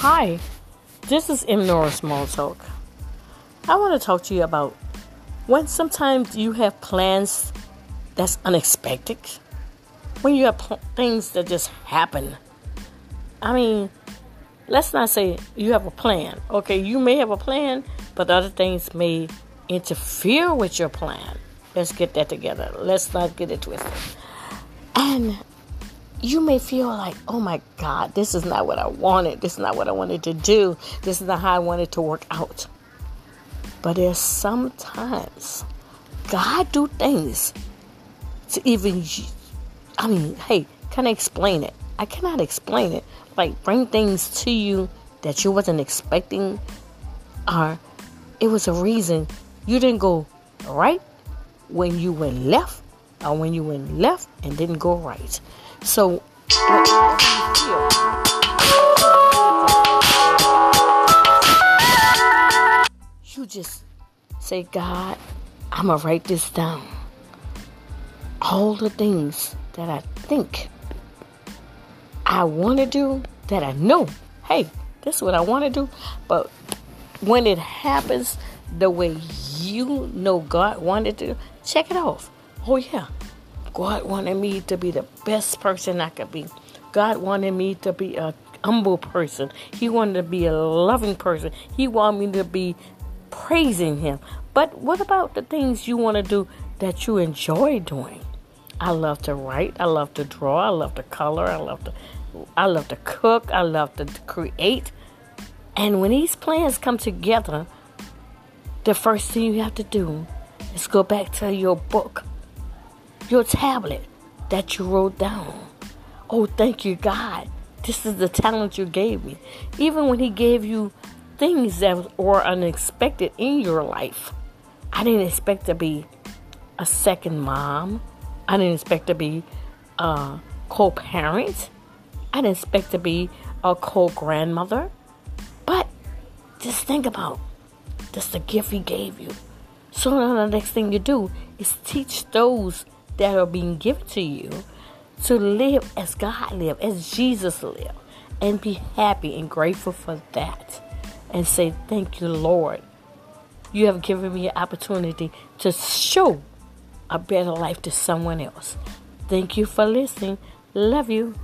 Hi, this is M. Nora Small Talk. I want to talk to you about when sometimes you have plans that's unexpected. When you have pl- things that just happen. I mean, let's not say you have a plan. Okay, you may have a plan, but other things may interfere with your plan. Let's get that together. Let's not get it twisted. And you may feel like, oh my God, this is not what I wanted. This is not what I wanted to do. This is not how I wanted to work out. But there's sometimes God do things to even, I mean, hey, can I explain it? I cannot explain it. Like bring things to you that you wasn't expecting, or it was a reason you didn't go right when you went left, or when you went left and didn't go right. So, you just say, God, I'm going to write this down. All the things that I think I want to do, that I know, hey, this is what I want to do. But when it happens the way you know God wanted to, check it off. Oh, yeah, God wanted me to be the best person I could be. God wanted me to be a humble person. He wanted to be a loving person. He wanted me to be praising Him. But what about the things you want to do that you enjoy doing? I love to write. I love to draw. I love to color. I love to, I love to cook. I love to create. And when these plans come together, the first thing you have to do is go back to your book your tablet that you wrote down. Oh, thank you, God. This is the talent you gave me. Even when He gave you things that were unexpected in your life, I didn't expect to be a second mom. I didn't expect to be a co parent. I didn't expect to be a co grandmother. But just think about this the gift He gave you. So now the next thing you do is teach those that are being given to you to live as God lived, as Jesus lived, and be happy and grateful for that. And say, Thank you, Lord. You have given me an opportunity to show a better life to someone else. Thank you for listening. Love you.